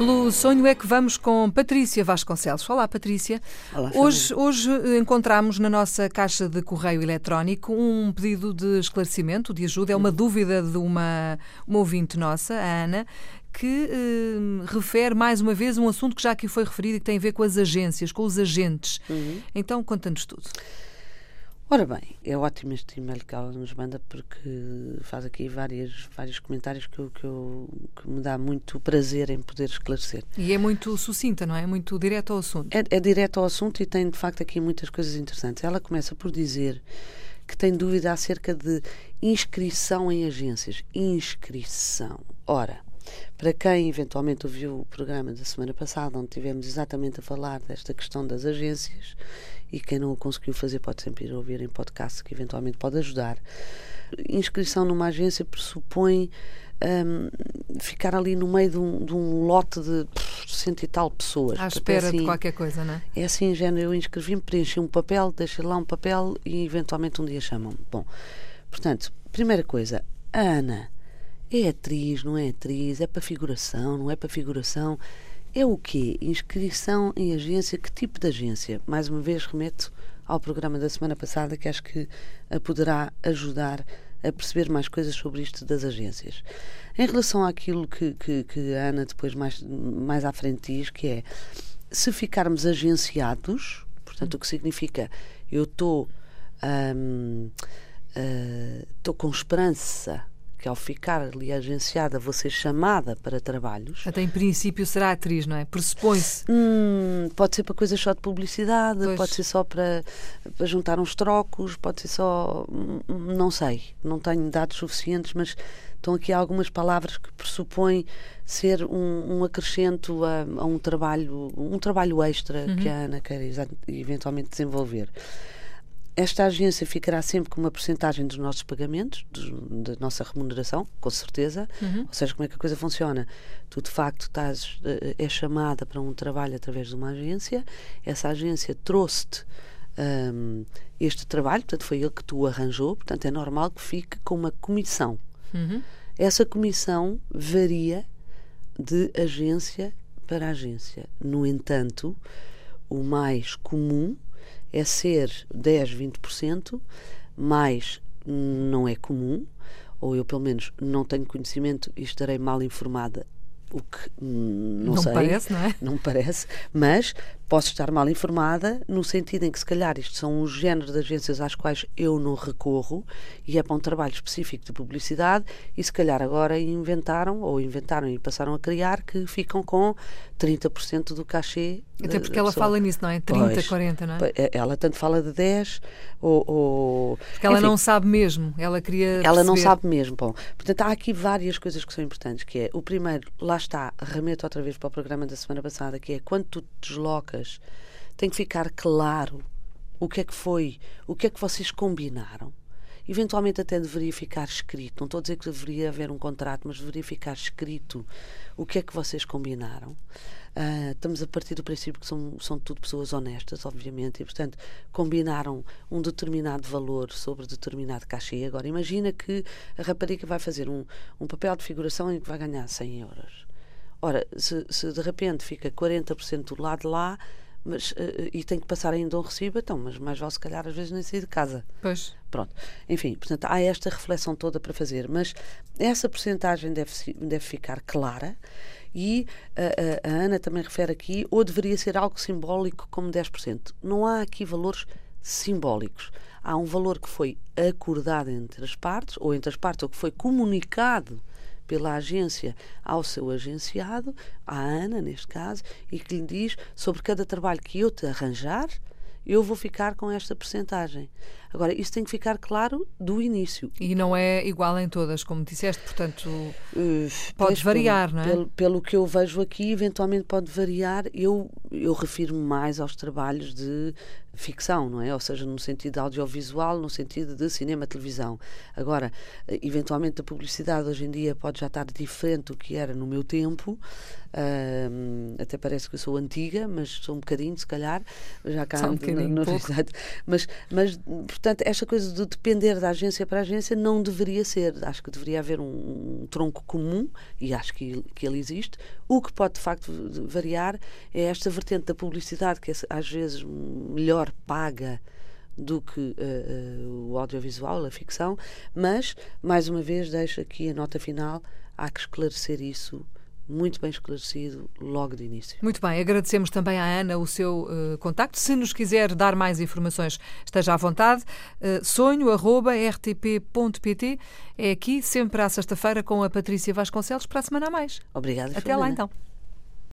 Pelo sonho é que vamos com Patrícia Vasconcelos. Olá, Patrícia. Olá, hoje, hoje eh, encontramos na nossa caixa de correio eletrónico um pedido de esclarecimento, de ajuda. É uma dúvida de uma, uma ouvinte nossa, a Ana, que eh, refere mais uma vez um assunto que já aqui foi referido e que tem a ver com as agências, com os agentes. Uhum. Então, conta-nos tudo. Ora bem, é ótimo este e-mail que ela nos manda porque faz aqui várias, vários comentários que, eu, que, eu, que me dá muito prazer em poder esclarecer. E é muito sucinta, não é? Muito direto ao assunto. É, é direto ao assunto e tem de facto aqui muitas coisas interessantes. Ela começa por dizer que tem dúvida acerca de inscrição em agências. Inscrição. Ora, para quem eventualmente ouviu o programa da semana passada, onde tivemos exatamente a falar desta questão das agências, e quem não o conseguiu fazer pode sempre ir ouvir em podcast, que eventualmente pode ajudar. Inscrição numa agência pressupõe um, ficar ali no meio de um, de um lote de cento e tal pessoas. À espera assim, de qualquer coisa, não é? É assim, género, eu inscrevi-me, preenchi um papel, deixei lá um papel e eventualmente um dia chamam-me. Bom, portanto, primeira coisa, a Ana é atriz, não é atriz, é para figuração, não é para figuração. É o quê? Inscrição em agência? Que tipo de agência? Mais uma vez remeto ao programa da semana passada que acho que poderá ajudar a perceber mais coisas sobre isto das agências. Em relação àquilo que, que, que a Ana depois mais, mais à frente diz, que é se ficarmos agenciados, portanto, o que significa eu estou hum, estou uh, com esperança que ao ficar ali agenciada vou ser chamada para trabalhos. Até em princípio será atriz, não é? Pressupõe-se. Hum, pode ser para coisas só de publicidade, pois. pode ser só para, para juntar uns trocos, pode ser só. Hum, não sei, não tenho dados suficientes, mas estão aqui algumas palavras que pressupõem ser um, um acrescento a, a, um trabalho, um trabalho extra uhum. que a Ana quer eventualmente desenvolver. Esta agência ficará sempre com uma porcentagem dos nossos pagamentos, da nossa remuneração, com certeza. Uhum. Ou seja, como é que a coisa funciona? Tu, de facto, estás, eh, é chamada para um trabalho através de uma agência, essa agência trouxe-te um, este trabalho, portanto, foi ele que tu arranjou, portanto, é normal que fique com uma comissão. Uhum. Essa comissão varia de agência para agência. No entanto, o mais comum é ser 10, 20%, mais não é comum, ou eu pelo menos não tenho conhecimento e estarei mal informada o que hum, não, não sei. parece, não é? Não parece, mas posso estar mal informada no sentido em que se calhar isto são os géneros de agências às quais eu não recorro e é para um trabalho específico de publicidade e se calhar agora inventaram ou inventaram e passaram a criar que ficam com 30% do cachê. Até porque ela fala nisso, não é? 30, pois, 40, não é? é? Ela tanto fala de 10 ou. ou porque ela enfim, não sabe mesmo, ela queria. Ela perceber. não sabe mesmo. Bom, portanto, há aqui várias coisas que são importantes, que é o primeiro, lá está, remeto outra vez para o programa da semana passada, que é quando tu te deslocas, tem que ficar claro o que é que foi, o que é que vocês combinaram. Eventualmente até deveria ficar escrito, não estou a dizer que deveria haver um contrato, mas deveria ficar escrito o que é que vocês combinaram. Uh, estamos a partir do princípio que são, são tudo pessoas honestas, obviamente, e portanto combinaram um determinado valor sobre determinado cachê. Agora, imagina que a rapariga vai fazer um, um papel de figuração em que vai ganhar 100 euros. Ora, se, se de repente fica 40% do lado de lá, mas, uh, e tem que passar ainda um recibo, então, mas mais vale se calhar às vezes nem sair de casa. Pois. Pronto. Enfim, portanto, há esta reflexão toda para fazer, mas essa porcentagem deve, deve ficar clara e a, a, a Ana também refere aqui, ou deveria ser algo simbólico como 10%. Não há aqui valores simbólicos. Há um valor que foi acordado entre as partes, ou entre as partes, ou que foi comunicado pela agência ao seu agenciado, à Ana, neste caso, e que lhe diz sobre cada trabalho que eu te arranjar, eu vou ficar com esta percentagem. Agora, isso tem que ficar claro do início. E não é igual em todas, como disseste, portanto, uh, pode variar, pelo, não é? Pelo, pelo, que eu vejo aqui, eventualmente pode variar. Eu, eu refiro-me mais aos trabalhos de ficção, não é? Ou seja, no sentido audiovisual, no sentido de cinema, televisão. Agora, eventualmente a publicidade hoje em dia pode já estar diferente do que era no meu tempo. Uh, até parece que eu sou antiga, mas sou um bocadinho, se calhar, já cá um no, no, mas, mas portanto, esta coisa de depender da agência para agência não deveria ser. Acho que deveria haver um, um tronco comum, e acho que, que ele existe. O que pode, de facto, variar é esta vertente da publicidade, que é, às vezes melhor paga do que uh, uh, o audiovisual, a ficção, mas, mais uma vez, deixo aqui a nota final, há que esclarecer isso muito bem esclarecido logo de início. Muito bem, agradecemos também à Ana o seu uh, contacto. Se nos quiser dar mais informações, esteja à vontade. Uh, sonho.rtp.pt é aqui, sempre à sexta-feira, com a Patrícia Vasconcelos, para a semana a mais. Obrigada. Até lá então.